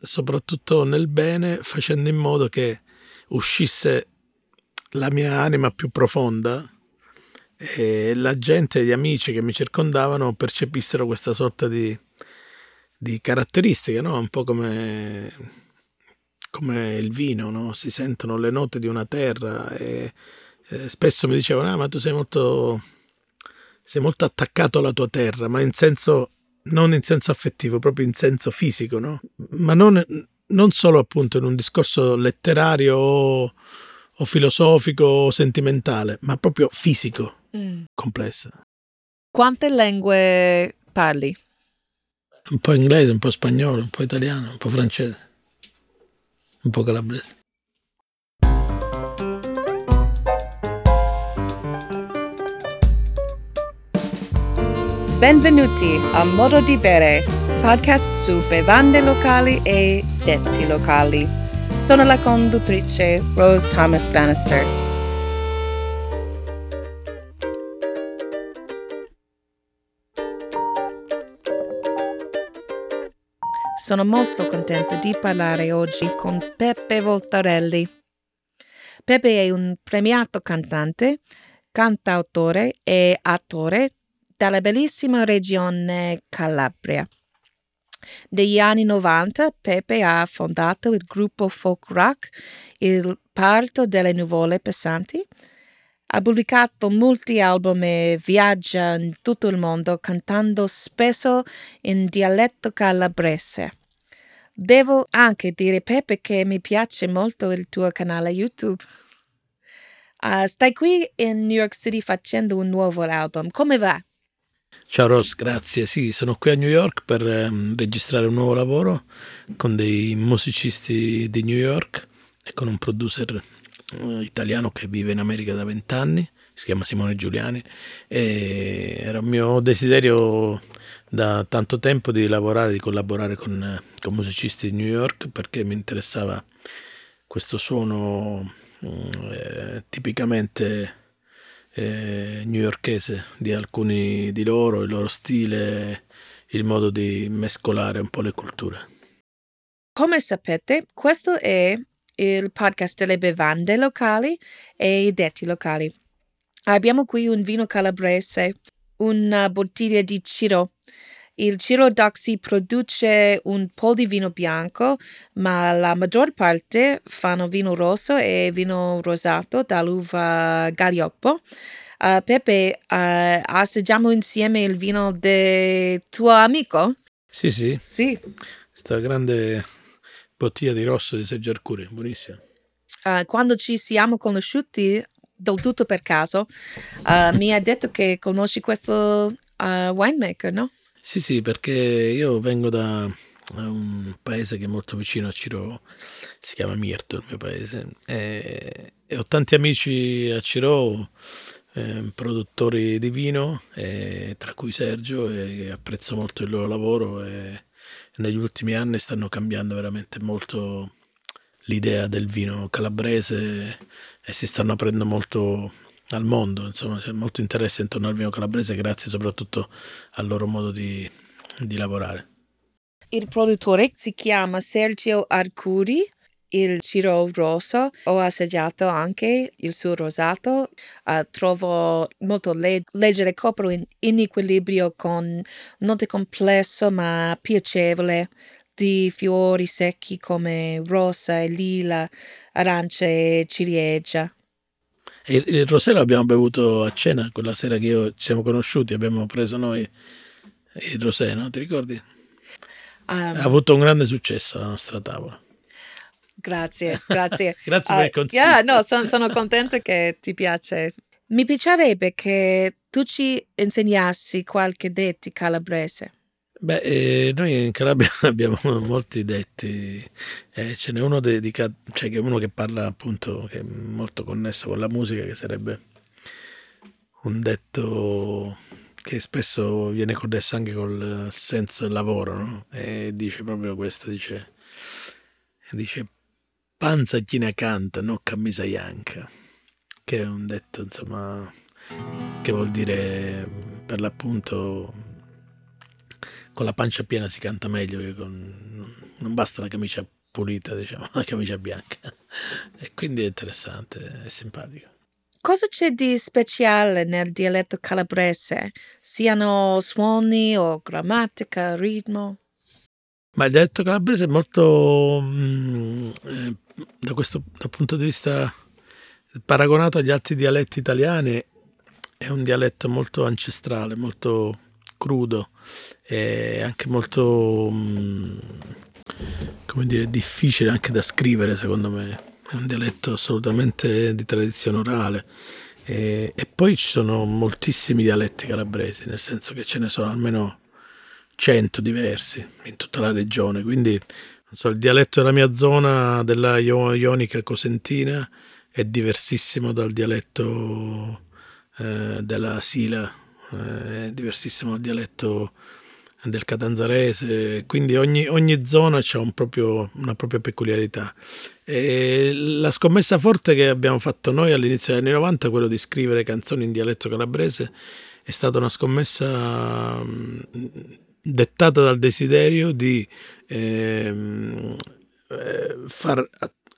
soprattutto nel bene, facendo in modo che uscisse la mia anima più profonda e la gente, gli amici che mi circondavano percepissero questa sorta di, di caratteristiche, no? un po' come, come il vino, no? si sentono le note di una terra e, e spesso mi dicevano, ah, ma tu sei molto, sei molto attaccato alla tua terra, ma in senso, non in senso affettivo, proprio in senso fisico, no? ma non, non solo appunto in un discorso letterario o, o filosofico o sentimentale, ma proprio fisico, mm. complessa. Quante lingue parli? Un po' inglese, un po' spagnolo, un po' italiano, un po' francese, un po' calabrese. Benvenuti a Modo di Bere, podcast su bevande locali e detti locali. Sono la conduttrice Rose Thomas Bannister. Sono molto contenta di parlare oggi con Peppe Voltarelli. Peppe è un premiato cantante, cantautore e attore dalla bellissima regione Calabria. Negli anni 90 Pepe ha fondato il gruppo folk rock Il Parto delle Nuvole Pesanti. Ha pubblicato molti album e viaggia in tutto il mondo cantando spesso in dialetto calabrese. Devo anche dire, Pepe, che mi piace molto il tuo canale YouTube. Uh, stai qui in New York City facendo un nuovo album. Come va? Ciao Ross, grazie. Sì, sono qui a New York per um, registrare un nuovo lavoro con dei musicisti di New York e con un producer uh, italiano che vive in America da vent'anni, si chiama Simone Giuliani. E era un mio desiderio da tanto tempo di lavorare, di collaborare con, con musicisti di New York perché mi interessava questo suono mm, eh, tipicamente eh, newyorkese di alcuni di loro, il loro stile, il modo di mescolare un po' le culture. Come sapete, questo è il podcast delle bevande locali e i detti locali. Abbiamo qui un vino calabrese, una bottiglia di Ciro. Il Ciro Doxy produce un po' di vino bianco, ma la maggior parte fanno vino rosso e vino rosato dall'uva Galioppo. Uh, Pepe, uh, assaggiamo insieme il vino del tuo amico? Sì, sì. Sì. Questa grande bottiglia di rosso di Sergio Arcuri, buonissima. Uh, quando ci siamo conosciuti, del tutto per caso, mi ha detto che conosci questo winemaker, no? Sì, sì, perché io vengo da un paese che è molto vicino a Ciro, si chiama Mirto, il mio paese, e, e ho tanti amici a Ciro, eh, produttori di vino, e, tra cui Sergio, e apprezzo molto il loro lavoro e negli ultimi anni stanno cambiando veramente molto l'idea del vino calabrese e si stanno aprendo molto al mondo, insomma c'è molto interesse intorno al vino calabrese grazie soprattutto al loro modo di, di lavorare. Il produttore si chiama Sergio Arcuri, il Ciro Rosso, ho assaggiato anche il suo rosato, uh, trovo molto le- leggero, copro in, in equilibrio con note complesso ma piacevole di fiori secchi come rosa e lila, arancia e ciliegia. Il, il rosé l'abbiamo bevuto a cena quella sera che io, ci siamo conosciuti, abbiamo preso noi il rosé, no? Ti ricordi? Um, ha avuto un grande successo la nostra tavola. Grazie, grazie. grazie uh, per il consiglio. Yeah, no, son, sono contenta che ti piace. Mi piacerebbe che tu ci insegnassi qualche detti calabrese. Beh, eh, noi in Calabria abbiamo molti detti, eh, ce n'è uno dedicato, cioè che uno che parla appunto, che è molto connesso con la musica, che sarebbe un detto che spesso viene connesso anche col senso del lavoro, no? E dice proprio questo, dice, dice panza chi ne canta, no camisa bianca, che è un detto, insomma, che vuol dire per l'appunto con la pancia piena si canta meglio che con, non basta la camicia pulita, diciamo, la camicia bianca. E quindi è interessante, è simpatico. Cosa c'è di speciale nel dialetto calabrese? Siano suoni o grammatica, ritmo? Ma il dialetto calabrese è molto, mm, eh, da questo dal punto di vista paragonato agli altri dialetti italiani, è un dialetto molto ancestrale, molto crudo e anche molto, mm, come dire, difficile anche da scrivere secondo me. È un dialetto assolutamente di tradizione orale. E, e poi ci sono moltissimi dialetti calabresi, nel senso che ce ne sono almeno 100 diversi in tutta la regione. Quindi so, il dialetto della mia zona, della Ionica Cosentina, è diversissimo dal dialetto eh, della Sila è diversissimo dal dialetto del catanzarese, quindi ogni, ogni zona ha un una propria peculiarità. E la scommessa forte che abbiamo fatto noi all'inizio degli anni 90, quello di scrivere canzoni in dialetto calabrese, è stata una scommessa dettata dal desiderio di ehm, eh, far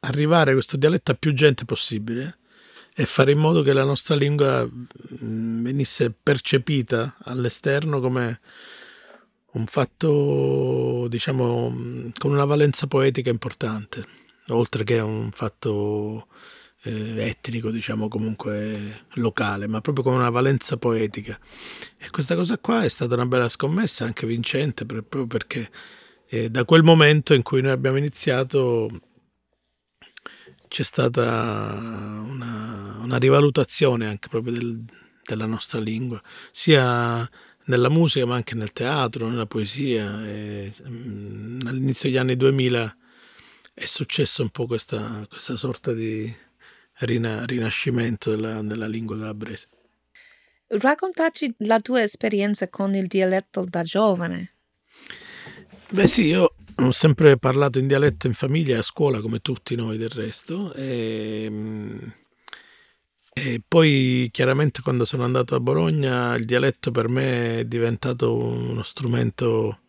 arrivare questo dialetto a più gente possibile e fare in modo che la nostra lingua mm, venisse percepita all'esterno come un fatto, diciamo, mm, con una valenza poetica importante, oltre che un fatto eh, etnico, diciamo, comunque locale, ma proprio con una valenza poetica. E questa cosa qua è stata una bella scommessa, anche vincente, proprio perché eh, da quel momento in cui noi abbiamo iniziato c'è stata una, una rivalutazione anche proprio del, della nostra lingua, sia nella musica ma anche nel teatro, nella poesia. E, mm, all'inizio degli anni 2000 è successo un po' questa, questa sorta di rina, rinascimento della, della lingua calabrese. Raccontaci la tua esperienza con il dialetto da giovane. Beh sì, io ho sempre parlato in dialetto in famiglia e a scuola come tutti noi del resto e, ehm, e, poi chiaramente quando sono andato a Bologna il dialetto per me è diventato uno strumento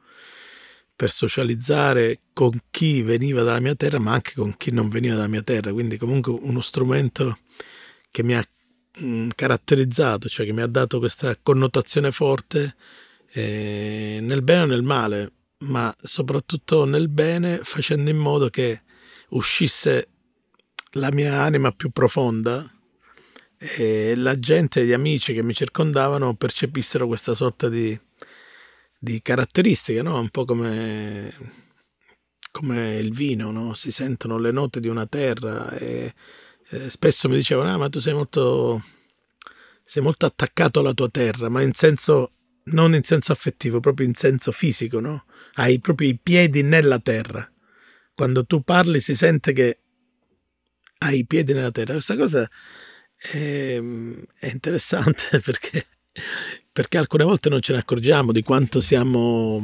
per socializzare con chi veniva dalla mia terra ma anche con chi non veniva dalla mia terra. Quindi comunque uno strumento che mi ha mm, caratterizzato cioè che mi ha dato questa connotazione forte eh, nel bene o nel male ma soprattutto nel bene, facendo in modo che uscisse la mia anima più profonda e la gente, gli amici che mi circondavano percepissero questa sorta di, di caratteristica, no? un po' come, come il vino, no? si sentono le note di una terra e, e spesso mi dicevano, ah, ma tu sei molto, sei molto attaccato alla tua terra, ma in senso non in senso affettivo, proprio in senso fisico, no? Hai proprio i piedi nella terra. Quando tu parli si sente che hai i piedi nella terra. Questa cosa è, è interessante perché, perché, alcune volte non ce ne accorgiamo di quanto siamo,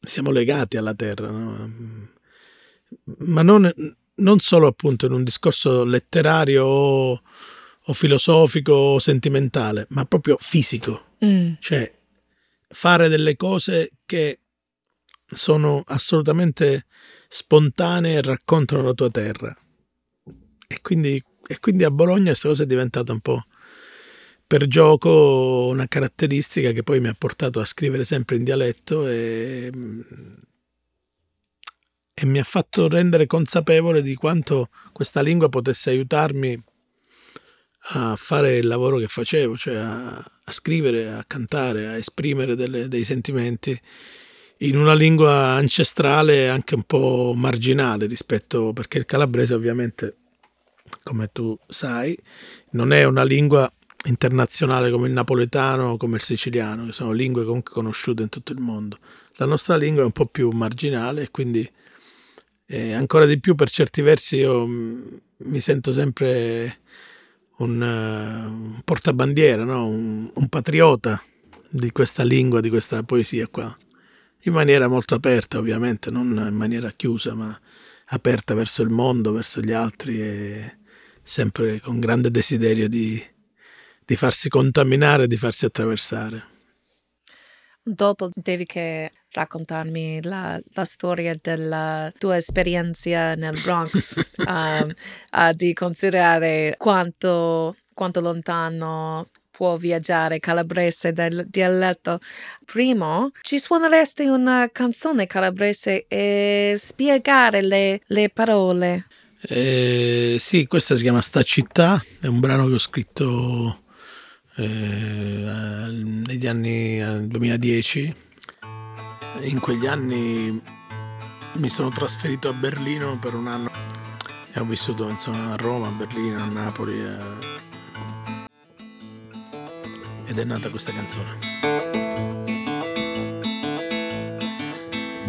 siamo legati alla terra, no? ma non, non solo appunto in un discorso letterario o o filosofico o sentimentale, ma proprio fisico. Mm. Cioè fare delle cose che sono assolutamente spontanee e raccontano la tua terra. E quindi, e quindi a Bologna questa cosa è diventata un po' per gioco una caratteristica che poi mi ha portato a scrivere sempre in dialetto e, e mi ha fatto rendere consapevole di quanto questa lingua potesse aiutarmi a fare il lavoro che facevo, cioè a, a scrivere, a cantare, a esprimere delle, dei sentimenti in una lingua ancestrale anche un po' marginale rispetto, perché il calabrese ovviamente, come tu sai, non è una lingua internazionale come il napoletano o come il siciliano, che sono lingue comunque conosciute in tutto il mondo. La nostra lingua è un po' più marginale e quindi eh, ancora di più per certi versi io mi sento sempre un, uh, un portabandiera, no? un, un patriota di questa lingua, di questa poesia qua, in maniera molto aperta ovviamente, non in maniera chiusa, ma aperta verso il mondo, verso gli altri e sempre con grande desiderio di, di farsi contaminare, di farsi attraversare. Dopo devi che raccontarmi la, la storia della tua esperienza nel Bronx, um, uh, di considerare quanto, quanto lontano può viaggiare calabrese del dialetto. Primo, ci suoneresti una canzone calabrese e spiegare le, le parole. Eh, sì, questa si chiama Sta città, è un brano che ho scritto eh, negli anni 2010. In quegli anni mi sono trasferito a Berlino per un anno. E ho vissuto insomma, a Roma, a Berlino, a Napoli eh, ed è nata questa canzone.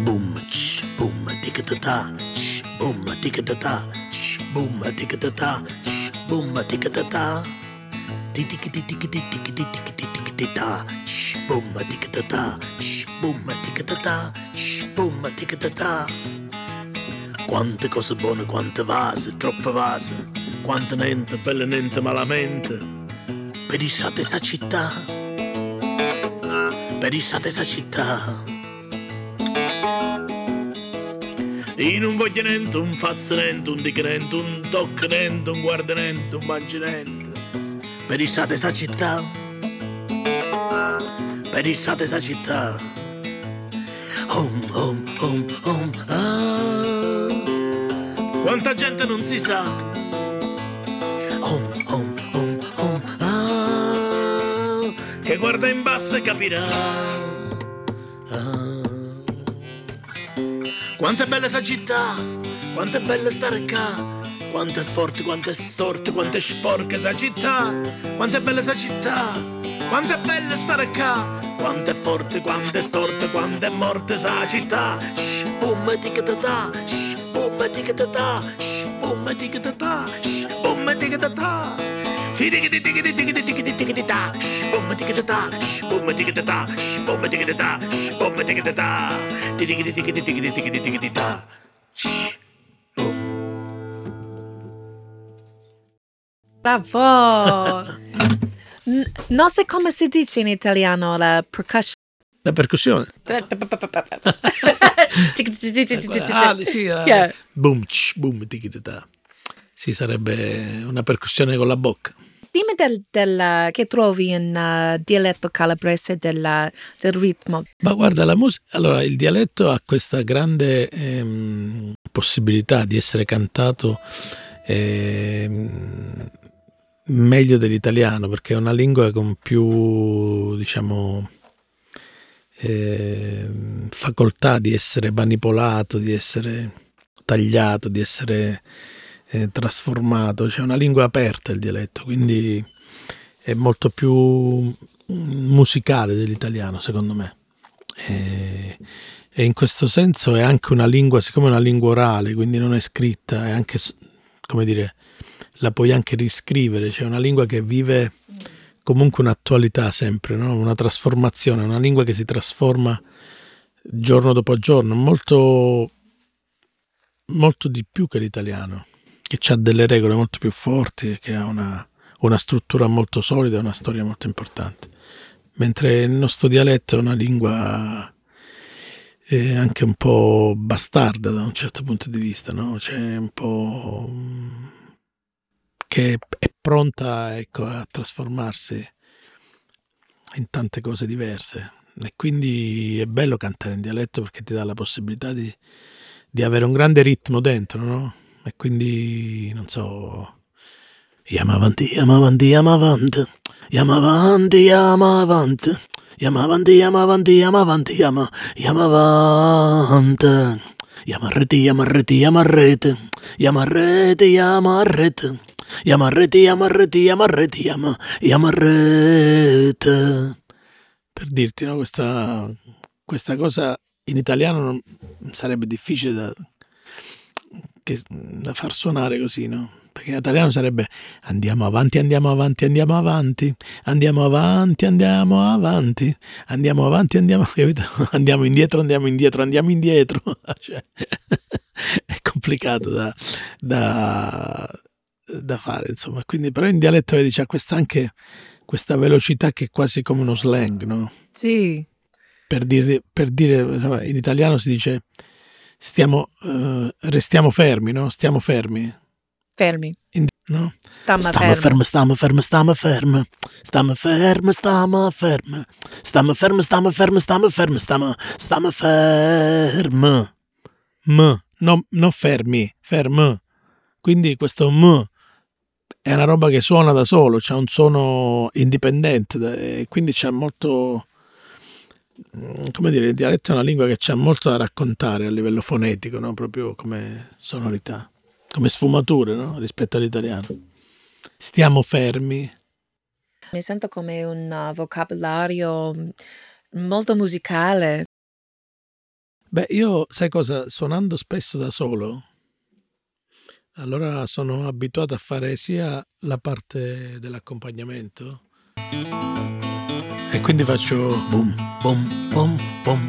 Boom, ch, boom, tic ta boom, tic ta boom, tic ta boom, tic Shbomma ticatata, shbomma ticatata, shbomma ticatata. Quante cose buone, quante vase, troppe vase, quante niente, belle niente, malamente. Per il questa città, per il questa città. Io non voglio niente, un fazzo niente, un dic niente, un tocco niente, un guarda niente, un mangi niente. Pedissate sa città, pedissate sa città. Home, home, home, home, ah. Quanta gente non si sa. Home, home. che guarda in basso e capirà. Ah. Quanto è bella sta città, quanto è bella stare qua, quanto è forte, quanto è storta, quanto è sporca sa città, quanto è bella sa città, quanto è bella stare qua, quanto è forte, quanto è storta, quanto è morta sa città. Shh, boom, ticatata, shh, boom, ticatata, shh, boom, ticatata, shh, boom, ticatata. Tigiti tigiti tigiti tigiti tigiti ta, shbomba tigiti ta, shbomba tigiti ta, shbomba tigiti ta, shbomba tigiti ta, tigiti tigiti tigiti tigiti tigiti ta. Shh. Bravo! N- non so come si dice in italiano la percussion. La percussione. ah, sì, yeah. boom, boom, Sì, sarebbe una percussione con la bocca. Dimmi del, del, che trovi in uh, dialetto calabrese del, del, ritmo. Ma guarda, la musica, allora il dialetto ha questa grande ehm, possibilità di essere cantato ehm, meglio dell'italiano perché è una lingua con più, diciamo, eh, facoltà di essere manipolato, di essere tagliato, di essere eh, trasformato, c'è una lingua aperta il dialetto, quindi è molto più musicale dell'italiano secondo me. E, e, in questo senso è anche una lingua, siccome è una lingua orale, quindi non è scritta, è anche, come dire, la puoi anche riscrivere, c'è una lingua che vive comunque un'attualità sempre, no? una trasformazione, una lingua che si trasforma giorno dopo giorno, molto, molto di più che l'italiano che ha delle regole molto più forti, che ha una, una struttura molto solida, una storia molto importante. Mentre il nostro dialetto è una lingua eh, anche un po' bastarda da un certo punto di vista, no? C'è un po' che è pronta ecco, a trasformarsi in tante cose diverse. E quindi è bello cantare in dialetto perché ti dà la possibilità di, di avere un grande ritmo dentro, no? e quindi non so Yama avanti, yama avanti, yama avanti, yama avanti, yama avanti, yama avanti, yama avanti, yama avanti, rete, yama rete, yama rete, yama rete, yama, yama rete. Per dirti, no, questa, questa cosa in italiano sarebbe difficile da che, da far suonare così, no? Perché in italiano sarebbe andiamo avanti, andiamo avanti, andiamo avanti, andiamo avanti, andiamo avanti, andiamo avanti, andiamo, capito? andiamo indietro, andiamo indietro, andiamo indietro. cioè, è complicato da, da, da, fare, insomma. Quindi, però in dialetto vedi, c'è questa anche questa velocità che è quasi come uno slang, no? Sì. per dire, per dire in italiano si dice stiamo, uh, restiamo fermi, no? Stiamo fermi. Fermi. In, no? Stiamo Stiamo fermi, stiamo fermi, stiamo fermi. Stiamo fermi, stiamo fermi. Stiamo fermi, stiamo fermi, stiamo fermi, stiamo, stiamo fermi. M, no, non fermi, ferm. Quindi questo M è una roba che suona da solo, c'è un suono indipendente quindi c'è molto come dire, il dialetto è una lingua che c'ha molto da raccontare a livello fonetico, no? proprio come sonorità, come sfumature no? rispetto all'italiano. Stiamo fermi. Mi sento come un uh, vocabolario molto musicale. Beh, io sai cosa, suonando spesso da solo, allora sono abituato a fare sia la parte dell'accompagnamento e quindi faccio Bum, bum, bum, bum.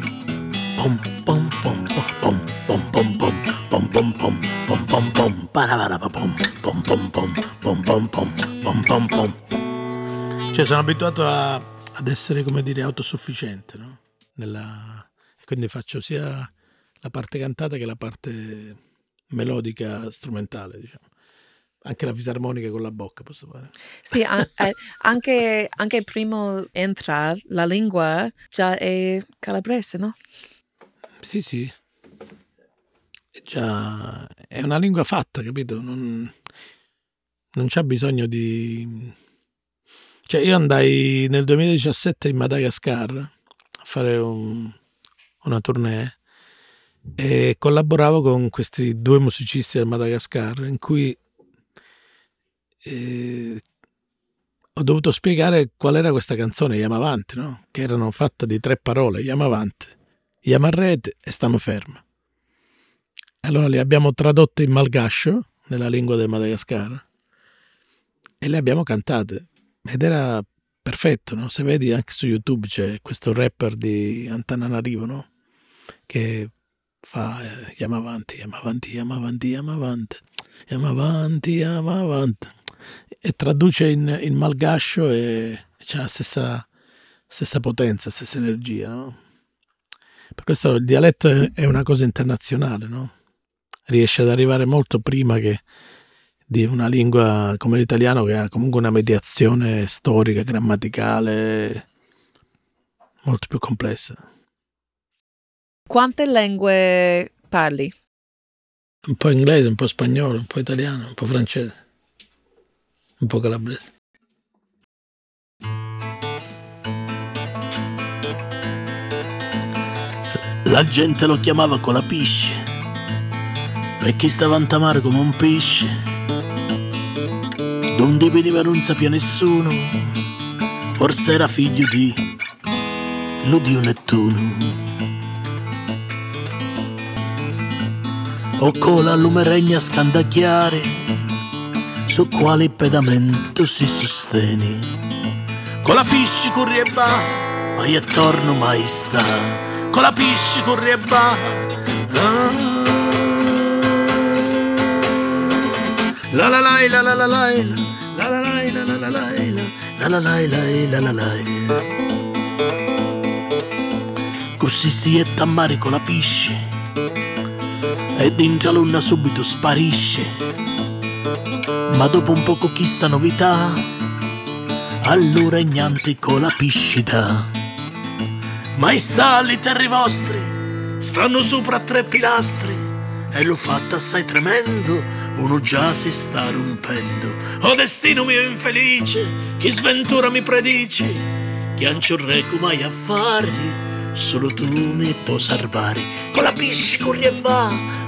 Bum, bum, bum, bum, bum, bum, bum, bum, bum, bum, bum, bum, bum, parabarababum, bum, bum, bum, bum, bum, bum, bum, bum, bum. Cioè sono abituato a- ad essere, come dire, autosufficiente, no? Nella... e Quindi faccio sia la parte cantata che la parte melodica strumentale, diciamo. Anche la fisarmonica con la bocca posso fare. Sì, eh, anche, anche prima entra la lingua già è calabrese, no? Sì, sì. È già è una lingua fatta, capito? Non, non c'è bisogno di... Cioè io andai nel 2017 in Madagascar a fare un- una tournée e collaboravo con questi due musicisti del Madagascar in cui eh, ho dovuto spiegare qual era questa canzone, Yamavante, no? Che erano fatte di tre parole, Yamavante, Yamarrete e Stiamo fermi. Allora le abbiamo tradotte in malgascio, nella lingua del Madagascar, e le abbiamo cantate. Ed era perfetto, no? Se vedi anche su YouTube c'è questo rapper di Antananarivo, no? Che fa eh, Yamavanti, Yamavanti, Yamavanti, Yamavante, Yamavanti, Yamavante. E traduce in, in malgascio e c'ha la stessa, stessa potenza, stessa energia, no? Per questo il dialetto è una cosa internazionale, no? Riesce ad arrivare molto prima che di una lingua come l'italiano che ha comunque una mediazione storica, grammaticale molto più complessa. Quante lingue parli? Un po' inglese, un po' spagnolo, un po' italiano, un po' francese, un po' calabrese. La gente lo chiamava colapisce perché stava a tamare come un pesce. Donde veniva non sapeva nessuno, forse era figlio di l'Udio Nettuno. O con la lume regna scandacchiare, su quale pedamento si sostiene. Con la pisci corri e va, mai e torno mai sta. Con la pisci corri e va. Ah. La la la la la la la la la la la la la la la la la la Così si è tammare con la pisce e luna subito sparisce. Ma dopo un poco chi sta novità, allora niente con la piscita. Maestà, le terre vostre stanno sopra tre pilastri e l'ho fatta assai tremendo, uno già si sta rompendo. O destino mio infelice, che sventura mi predici, che reggo mai a fare, solo tu mi puoi salvare. Con la pisci corri e va,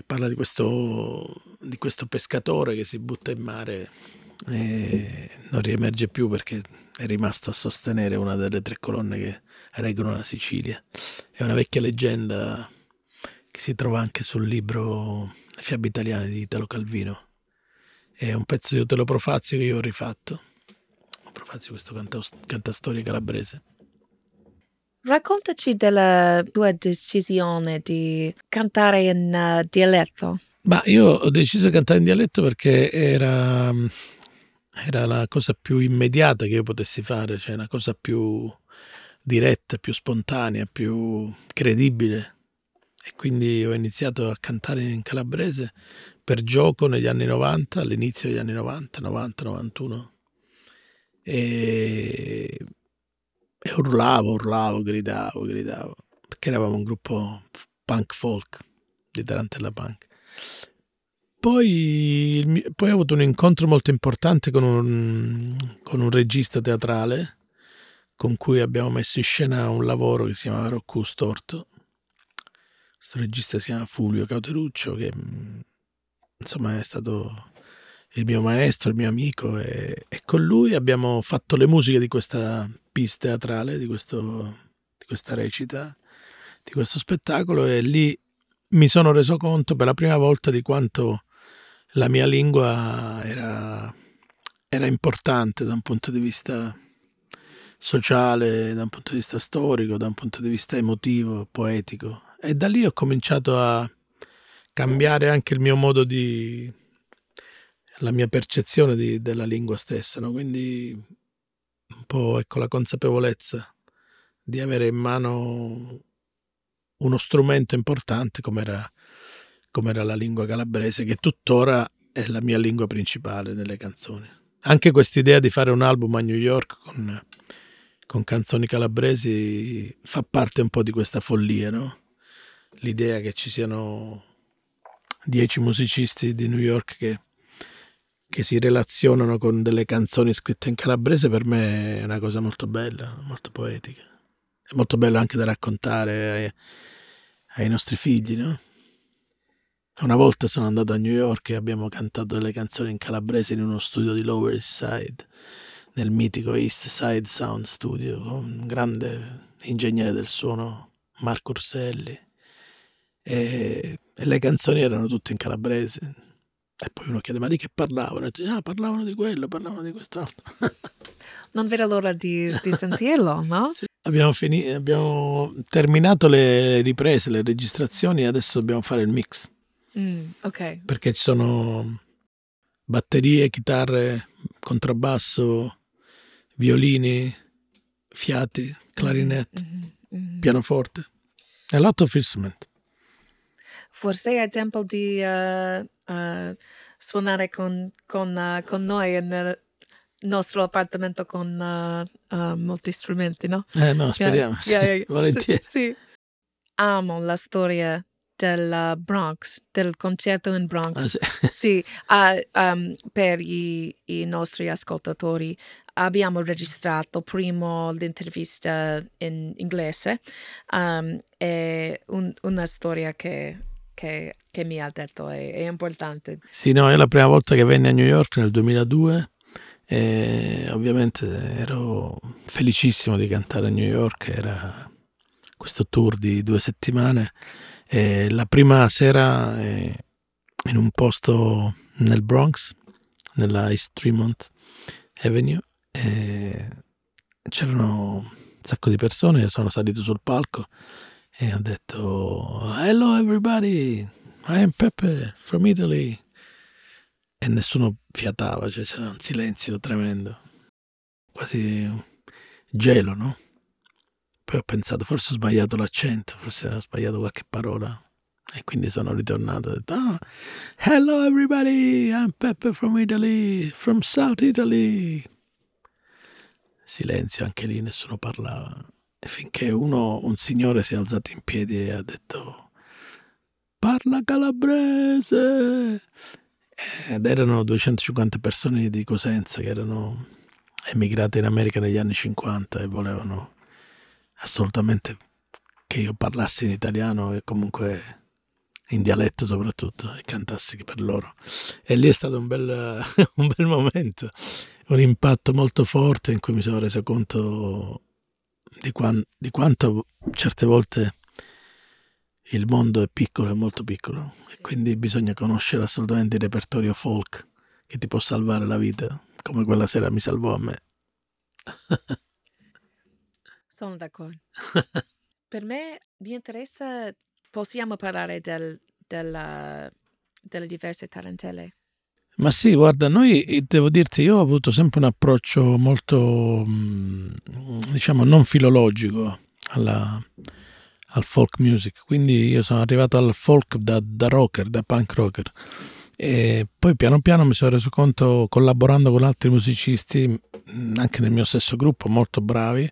che parla di questo, di questo pescatore che si butta in mare e non riemerge più perché è rimasto a sostenere una delle tre colonne che reggono la Sicilia. È una vecchia leggenda che si trova anche sul libro fiabe italiane di Italo Calvino. È un pezzo di Otelo Profazio che io ho rifatto. Profazio, questo cantastorie calabrese. Raccontaci della tua decisione di cantare in uh, dialetto. Ma io ho deciso di cantare in dialetto perché era, era la cosa più immediata che io potessi fare, cioè una cosa più diretta, più spontanea, più credibile. E quindi ho iniziato a cantare in calabrese per gioco negli anni 90, all'inizio degli anni 90, 90, 91. E e urlavo, urlavo, gridavo, gridavo, perché eravamo un gruppo punk folk di Tarantella Punk. Poi, poi ho avuto un incontro molto importante con un, con un regista teatrale con cui abbiamo messo in scena un lavoro che si chiamava Rocco Storto. Questo regista si chiama Fulvio Cauteruccio, che insomma è stato il mio maestro, il mio amico e, e, con lui abbiamo fatto le musiche di questa pista teatrale, di, questo, di questa recita, di questo spettacolo e lì mi sono reso conto per la prima volta di quanto la mia lingua era, era importante da un punto di vista sociale, da un punto di vista storico, da un punto di vista emotivo, poetico. E da lì ho cominciato a cambiare anche il mio modo di, la mia percezione di, della lingua stessa, no? quindi un po' ecco, la consapevolezza di avere in mano uno strumento importante come era, come era la lingua calabrese, che tuttora è la mia lingua principale nelle canzoni. Anche questa idea di fare un album a New York con, con canzoni calabresi fa parte un po' di questa follia, no? L'idea che ci siano dieci musicisti di New York che che si relazionano con delle canzoni scritte in calabrese per me è una cosa molto bella, molto poetica. È molto bello anche da raccontare ai, ai nostri figli, no? Una volta sono andato a New York e abbiamo cantato delle canzoni in calabrese in uno studio di Lower East Side, nel mitico East Side Sound Studio, con un grande ingegnere del suono, Marco Urselli. E, e le canzoni erano tutte in calabrese e poi uno chiede, ma di che parlavano? E dice, ah, parlavano di quello, parlavano di quest'altro. non vedo l'ora di, di sentirlo, no? Sì. Abbiamo, finito, abbiamo terminato le riprese, le registrazioni e adesso dobbiamo fare il mix. Mm, ok. Perché ci sono batterie, chitarre, contrabbasso, violini, fiati, clarinet, mm-hmm, mm-hmm. pianoforte. A lot of instrument. Forse è tempo di uh, uh, suonare con, con, uh, con, noi nel nostro appartamento con molti strumenti, no? Eh no, speriamo, yeah, yeah, yeah, volentieri. Sì, sì. Amo la storia del Bronx, del concerto in Bronx. Ah, sì. sì um, per i, i, nostri ascoltatori abbiamo registrato prima l'intervista in inglese. Um, è un, una storia che che, che mi ha detto è, è, importante. Sì, no, è la prima volta che venni a New York nel 2002 e ovviamente ero felicissimo di cantare a New York, era questo tour di due settimane e la prima sera eh, in un posto nel Bronx, nella East Tremont Avenue, c'erano un sacco di persone, sono salito sul palco e ho detto hello everybody. I am Peppe from Italy. E nessuno fiatava cioè c'era un silenzio tremendo. Quasi gelo no? poi ho pensato forse ho sbagliato l'accento forse ho sbagliato qualche parola. E quindi sono ritornato ho detto ah, hello everybody. I'm Peppe from Italy from South Italy. Silenzio anche lì nessuno parlava finché uno, un signore si è alzato in piedi e ha detto parla calabrese ed erano 250 persone di Cosenza che erano emigrate in America negli anni 50 e volevano assolutamente che io parlassi in italiano e comunque in dialetto soprattutto, e cantassi per loro. E lì è stato un bel, un bel momento, un impatto molto forte in cui mi sono reso conto di, quan, di quanto certe volte il mondo è piccolo, è molto piccolo, e quindi bisogna conoscere assolutamente il repertorio folk che ti può salvare la vita, come quella sera mi salvò a me. Sono d'accordo. per me mi interessa, possiamo parlare del, della, delle diverse tarantelle? Ma sì, guarda, noi devo dirti, io ho avuto sempre un approccio molto, mm, diciamo, non filologico alla, al folk music, quindi io sono arrivato al folk da, da rocker, da punk rocker. E poi piano piano mi sono reso conto, collaborando con altri musicisti, mm, anche nel mio stesso gruppo, molto bravi,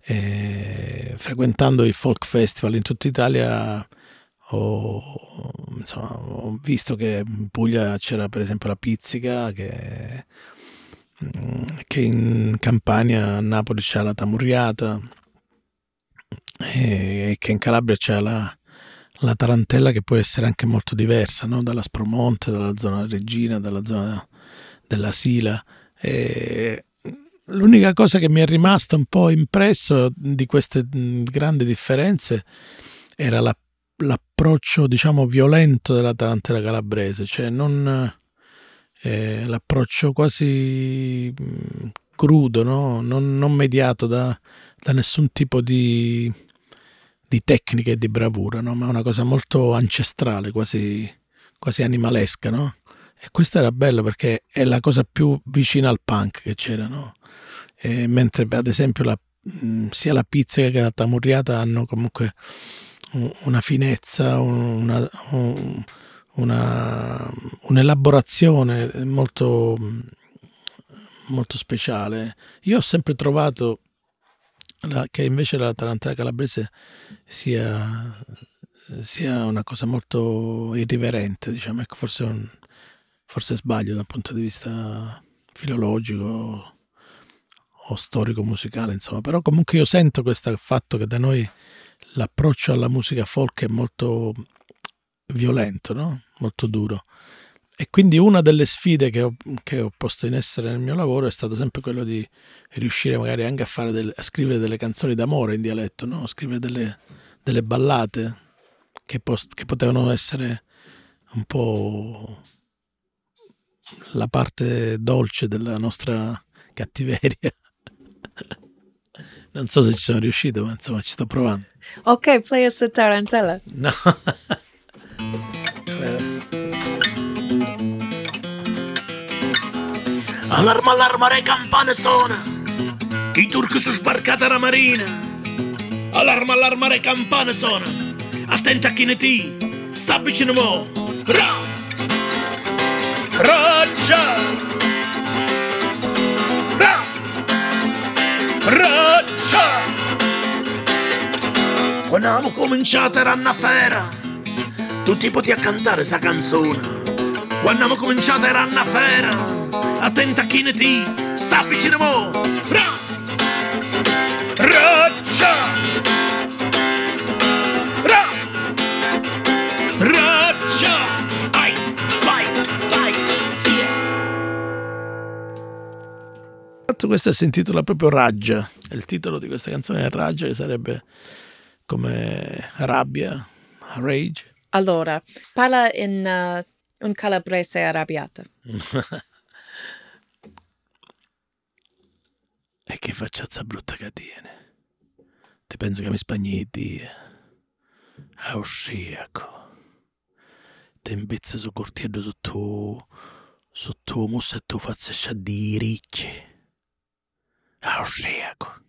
frequentando i folk festival in tutta Italia, ho, insomma, ho, visto che in Puglia c'era per esempio la pizzica, che, mm, che in Campania a Napoli c'è la tamurriata e che in Calabria c'è la, la tarantella che può essere anche molto diversa no? dalla Spromonte, dalla zona Regina, dalla zona della Sila. E l'unica cosa che mi è rimasta un po' impresso di queste grandi differenze era la, l'approccio, diciamo, violento della tarantella calabrese, cioè non eh, l'approccio quasi crudo, no? non, non mediato da, da nessun tipo di di tecnica e di bravura, no? ma una cosa molto ancestrale, quasi, quasi animalesca. No? E questo era bello perché è la cosa più vicina al punk che c'era. Mentre ad esempio la, sia la pizza che la tamurriata hanno comunque una finezza, una, una, un'elaborazione molto, molto speciale. Io ho sempre trovato la, che invece la tarantella calabrese sia, sia, una cosa molto irriverente, diciamo, ecco, forse, un, forse sbaglio dal punto di vista filologico o storico-musicale, insomma, però comunque io sento questo fatto che da noi l'approccio alla musica folk è molto violento, no? molto duro. E quindi una delle sfide che ho, che ho, posto in essere nel mio lavoro è stato sempre quello di riuscire magari anche a, delle, a scrivere delle canzoni d'amore in dialetto, no? scrivere delle, delle ballate che, post, che potevano essere un po' la parte dolce della nostra cattiveria. Non so se ci sono riuscito, ma insomma ci sto provando. Ok, play us a tarantella. No. Allarma, allarma, re campane suona. I turchi sono sbarcati alla marina. Allarma, allarma, re campane suona. Attenta a chi ne ti sta vicino mo. Ra! Roccia! Ra! Roccia! Quando abbiamo cominciato era una fera, tutti potevi cantare questa canzone. Quando abbiamo cominciato era una fera, attenta chi ne ti sta vicino a mo. Ra! Roccia! Ra! Roccia! Ai, vai, vai, via! Questo si intitola proprio Raggia. Il titolo di questa canzone è Raggia, che sarebbe come rabbia, rage. Allora, parla in uh, un calabrese arrabbiato. E che facciazza brutta che tiene. Ti pensi che mi spagni di austriaco. Ti imbizzi su cortiello sotto sotto mussa e tu faccia sciaddi ricchi. Austriaco.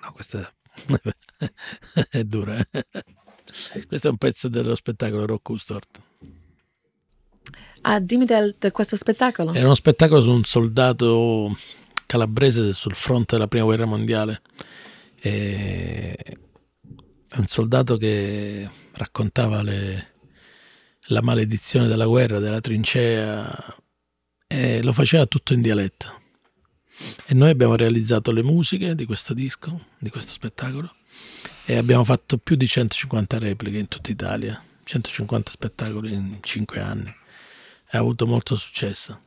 No, questa è dura. Eh? Questo è un pezzo dello spettacolo Rocco Storto. Ah, dimmi del, di questo spettacolo. Era uno spettacolo su un soldato calabrese sul fronte della prima guerra mondiale. E è un soldato che raccontava le, la maledizione della guerra, della trincea e lo faceva tutto in dialetto. E noi abbiamo realizzato le musiche di questo disco, di questo spettacolo e abbiamo fatto più di 150 repliche in tutta Italia, 150 spettacoli in 5 anni. E ha avuto molto successo.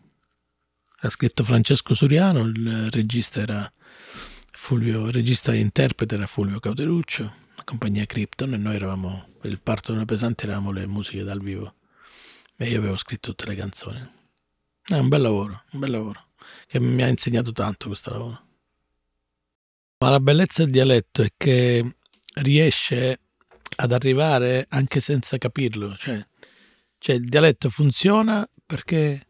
Ha scritto Francesco Suriano, il regista era Fulvio, il regista e interprete era Fulvio Cauteruccio, la compagnia Krypton e noi eravamo, il parto della pesante eravamo le musiche dal vivo e io avevo scritto tutte le canzoni. È un bel lavoro, un bel lavoro, che mi ha insegnato tanto questo lavoro. Ma la bellezza del dialetto è che riesce ad arrivare anche senza capirlo, cioè, cioè il dialetto funziona perché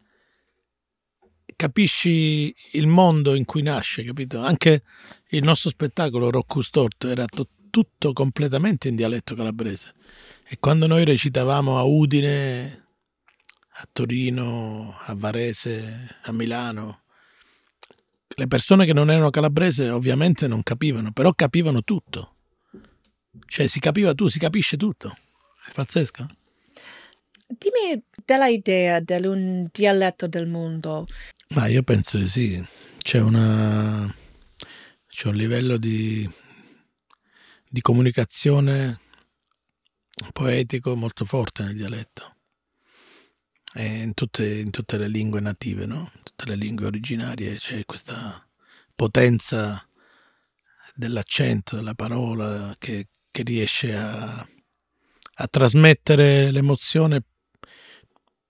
capisci il mondo in cui nasce, capito? Anche il nostro spettacolo Rocco Storto era to- tutto completamente in dialetto calabrese e quando noi recitavamo a Udine, a Torino, a Varese, a Milano, le persone che non erano calabrese ovviamente non capivano, però capivano tutto. Cioè si capiva tu, si capisce tutto. È pazzesco. Dimmi della idea di un dialetto del mondo. Ma io penso di sì. C'è una c'è un livello di, di comunicazione poetico molto forte nel dialetto. In tutte, in tutte le lingue native, no? Tutte le lingue originarie c'è questa potenza dell'accento, della parola che, che riesce a, a trasmettere l'emozione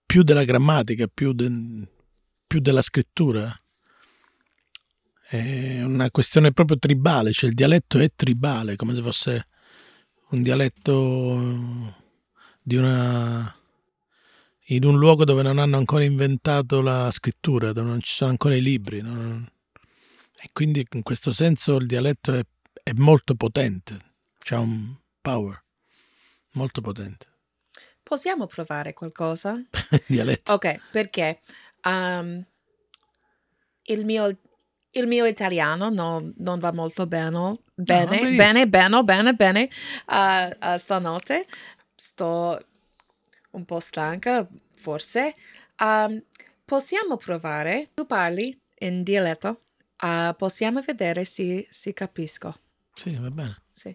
più della grammatica, più, de, più della scrittura. È una questione proprio tribale, cioè il dialetto è tribale, come se fosse un dialetto di una in un luogo dove non hanno ancora inventato la scrittura, dove non ci sono ancora i libri. non- E quindi in questo senso il dialetto è, è molto potente, ha un power molto potente. Possiamo provare qualcosa? Dialetto. Ok, perché um, il, mio, il mio italiano non, non va molto bene, bene, benissimo. bene, bene, bene, bene. Uh, uh, stanotte sto un po' stanca, forse. Um, possiamo provare? Tu parli in dialetto? Uh, possiamo vedere se, se capisco. Sì, va bene. Sì.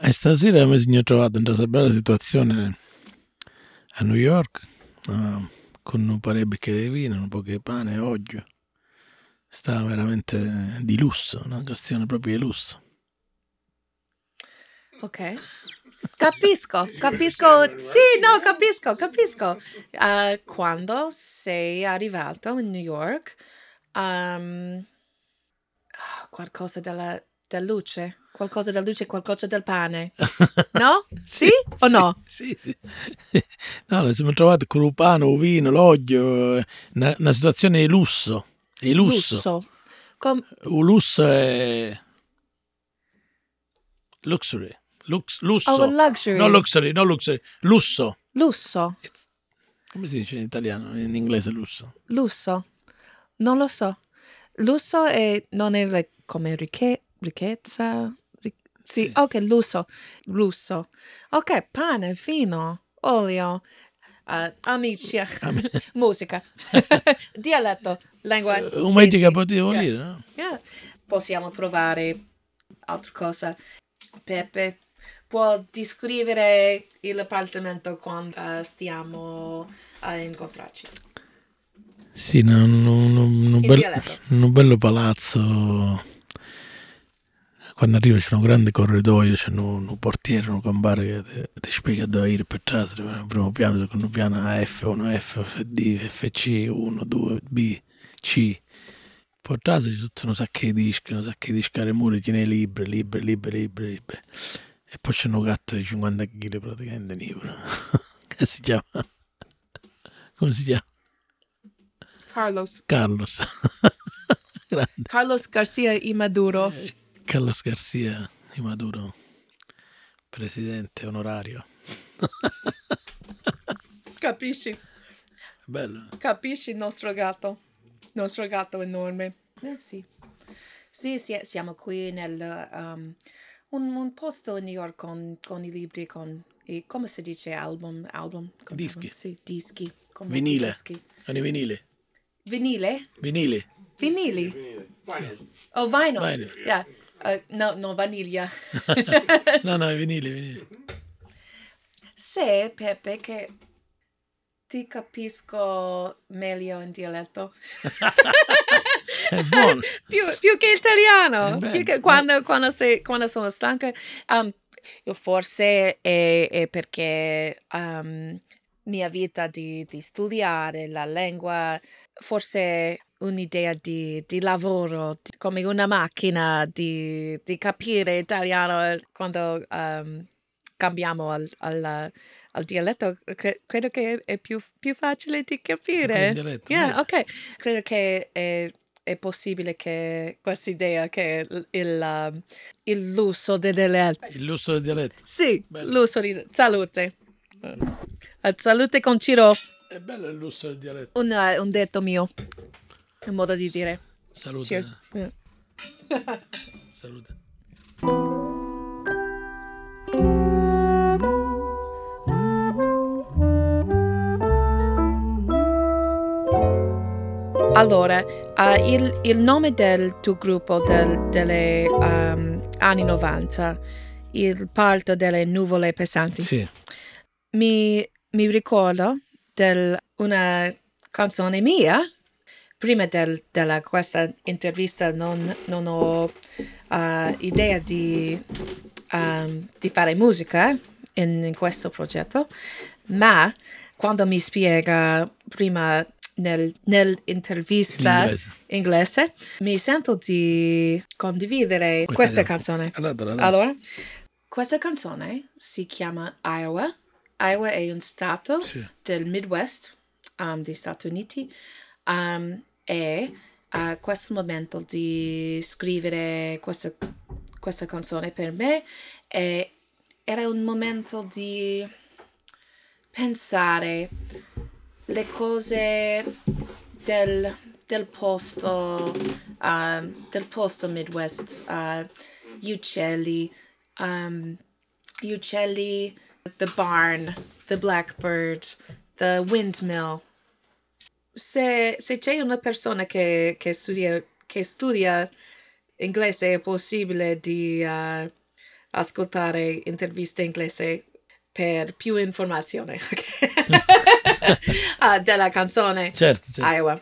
E stasera mi sono trovato in questa bella situazione a New York eh, con un paio di bicchieri di vino, un po' di pane e olio. Sta veramente di lusso, una questione proprio di lusso. Ok. Capisco, capisco. Sì, no, capisco, capisco. Uh, quando sei arrivato in New York, um, qualcosa della, della luce, qualcosa della luce, qualcosa del pane. No? Sì o no? Sì, sì. No, ci siamo trovati con il pane, il vino, l'olio, una, una situazione di lusso. Di lusso. Lusso. Com- Il lusso è... Luxury. Lux, lusso. oh, luxury. No luxury, no luxury. Lusso. Lusso. Come si dice in italiano? In inglese lusso. Lusso. Non lo so. Lusso è, non è le- come ricche- ricchezza. ri- sì, Sì. ok, lusso. Lusso. Ok, pane, vino, olio, eh, amici, musica, dialetto, lingua. Un medica Etsy. potevo Yeah. dire, no? Yeah. Possiamo provare altra cosa. Peppe può descrivere l'appartamento quando eh, stiamo a incontrarci. Sì, no, no, no, un, bel- un bello palazzo. Quando arriva c'è un grande corridoio, c'è un, un portiere, un compare che ti, spiega dove ir per trasre, il primo piano, secondo piano, F1, F, FD, FC, 1, 2, B, C. Poi trasre c'è tutto un sacco di dischi, un sacco di dischi ai muri, tiene libri, libri, libri, libri, libri. E poi c'è un gatto di 50 kg praticamente in libro. che si chiama? Come si chiama? Carlos. Carlos. Grande. Carlos Garcia y Maduro. Carlos Garcia di Maduro, presidente onorario. Capisci? Bello. Capisci il nostro gatto? Il nostro gatto enorme. Eh, sì. Sì, sì, siamo qui nel um, un, un posto in New York con, con i libri, con i, come si dice album? album con Dischi. album? Sì, dischi. Vinile. dischi. Con i vinili. Vinile? Vinili. Vinili. Oh, vinyl. Vinyl. Yeah. Eh, no, no, vaniglia. No, no, i vinili. Se, Peppe, che ti capisco meglio in dialetto. Più, più che italiano. Eh più che quando, quando, sei- quando sono stanca. Um, io forse è, è perché um, mia vita di, di studiare la lingua, forse un'idea di, di lavoro, di- come una macchina di, di capire italiano quando um, cambiamo al, al, al dialetto. cre- credo che è più, più facile di capire. Il dialetto, Yeah, ok. Credo che è, è possibile che questa idea che il, il, um, il lusso del dialetto. Il lusso del dialetto. Sì, Bello. lusso di salute. Eh, Salute con Ciro, È bello il lusso del dialetto. un, eh, un detto mio, un modo di dire. Salute. Cheers. Yeah. Salute. Allora, eh, il, il nome del tuo gruppo del, delle um, anni 90, il parto delle nuvole pesanti, Sì. mi, mi ricordo di una canzone mia. Prima del- della questa intervista non, non ho eh, idea di, um, di fare musica in, in questo progetto, ma quando mi spiega prima nel, nell'intervista L'inglese. inglese, mi sento di condividere Questa questa canzone. Allora, allora. Allora, questa canzone si chiama Iowa. Iowa è un stato Sì. del Midwest um, degli Stati Uniti um, e a questo momento di scrivere questa, questa canzone per me e era un momento di pensare le cose del, del posto um, del posto Midwest uh, gli uccelli um, gli uccelli the barn the blackbird the windmill. Se, se c'è una persona che, che studia che studia inglese è possibile di uh, ascoltare interviste inglese per più informazione ok? Ah, della canzone Certo, certo. Iowa.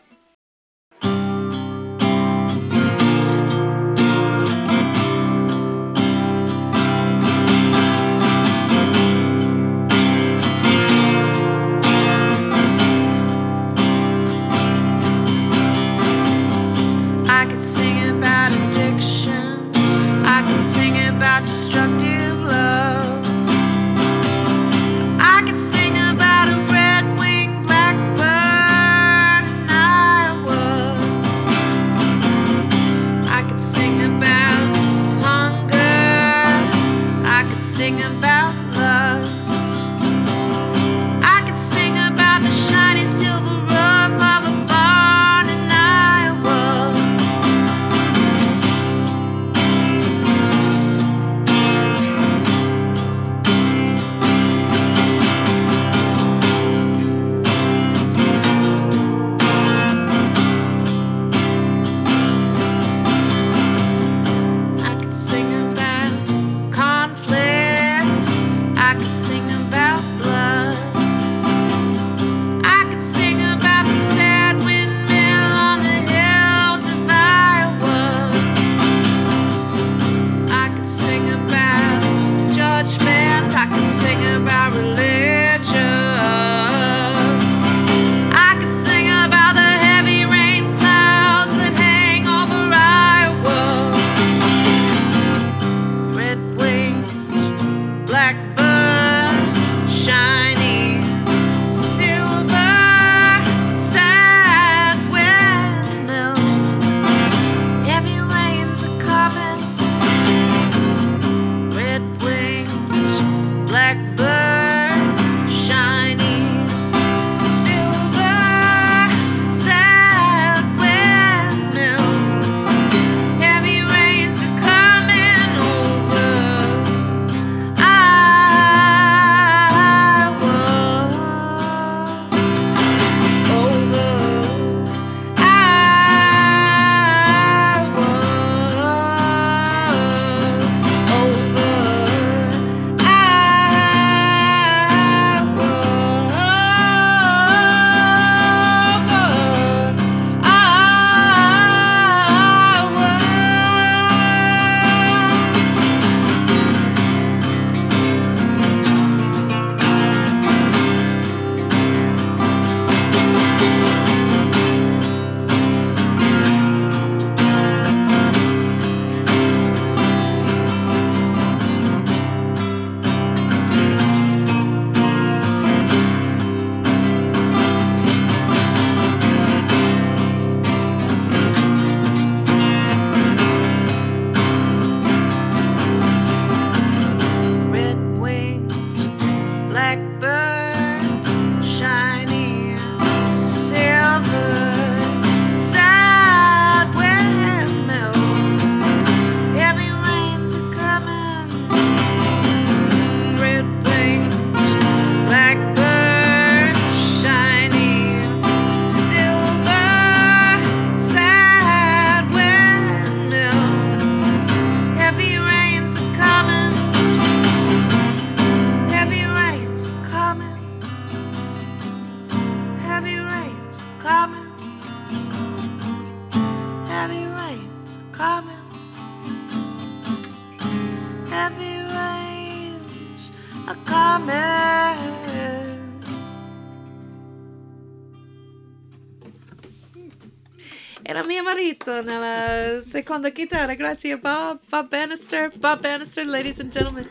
Seconda chitarra, grazie a Bob, Bob Bannister, Bob Bannister, ladies and gentlemen.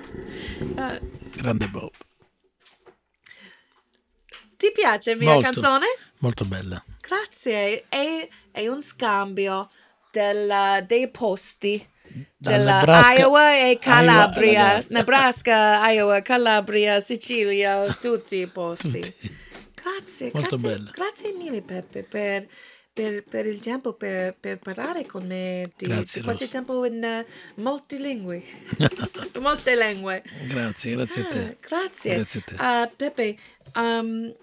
Uh, Grande Bob. ti piace la mia Molto. canzone? Molto bella. Grazie, è, è un scambio della- dei posti della Nebraska- Iowa e Calabria, Iowa alla- Nebraska, Iowa, Calabria, Sicilia, tutti i posti. Tutti. Grazie, Molto grazie, bella. grazie mille Peppe per, per- per il tempo per, per parlare con me di, Grazie, di questo tempo in eh, molte lingue. Molte lingue. Grazie, grazie a Ah, te. grazie. Grazie a te. Ah, Peppe, um,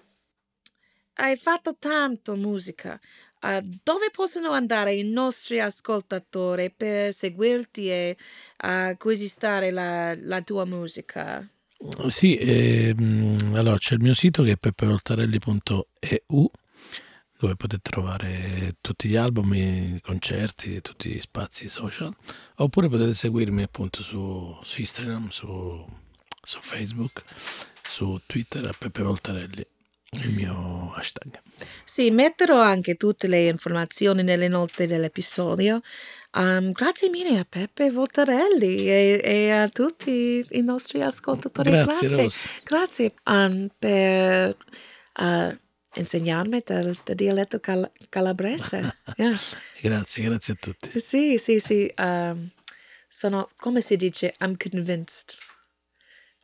hai fatto tanto musica. Ah, dove possono andare i nostri ascoltatori per seguirti e acquistare la, la tua musica? Sì, ehm, allora c'è il mio sito che è peppevoltarelli.eu dove potete trovare tutti gli album, i concerti, tutti gli spazi social, oppure potete seguirmi appunto su, su Instagram, su, su Facebook, su Twitter a Peppe Voltarelli, il mio hashtag. Sì, metterò anche tutte le informazioni nelle note dell'episodio. Um, grazie mille a Peppe Voltarelli e, e a tutti i nostri ascoltatori. Grazie, grazie. Grazie um, per uh, insegnarmi del, del dialetto cal- calabrese. Yeah. Grazie, grazie a tutti. Sì, sì, sì. um, sono, come si dice, I'm convinced.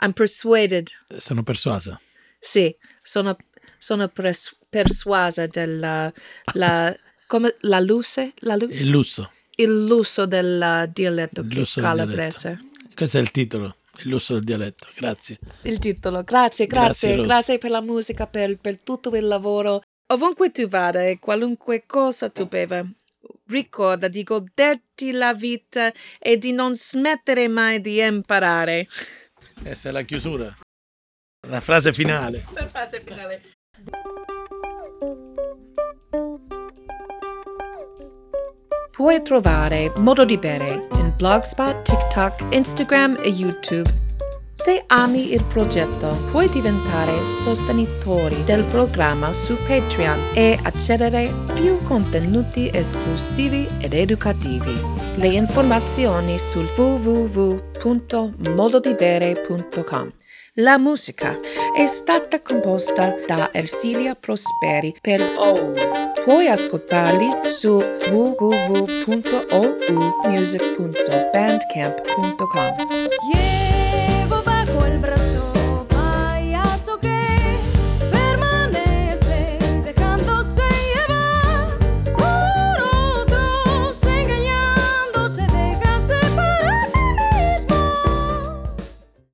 I'm persuaded. Sono persuasa. Sì, sono, sono pres- persuasa della la, come, la luce, la lu- Il lusso. il lusso del dialetto Il lusso del calabrese. Questo è il titolo, il lusso del dialetto. Grazie. Il titolo. Grazie, Grazie, grazie, grazie, per la musica, per, per tutto il lavoro. Ovunque tu vada e qualunque cosa tu beva, ricorda di goderti la vita e di non smettere mai di imparare. Questa è la chiusura. La frase finale. La fase finale. Puoi trovare Modo di Bere in Blogspot, TikTok, Instagram e YouTube. Se ami il progetto, puoi diventare sostenitori del programma su Patreon e accedere a più contenuti esclusivi ed educativi. Le informazioni sul www.mododibere.com. La musica è stata composta da Ersilia Prosperi per OU. Puoi ascoltarli su www.oumusic.bandcamp.com. Yeah.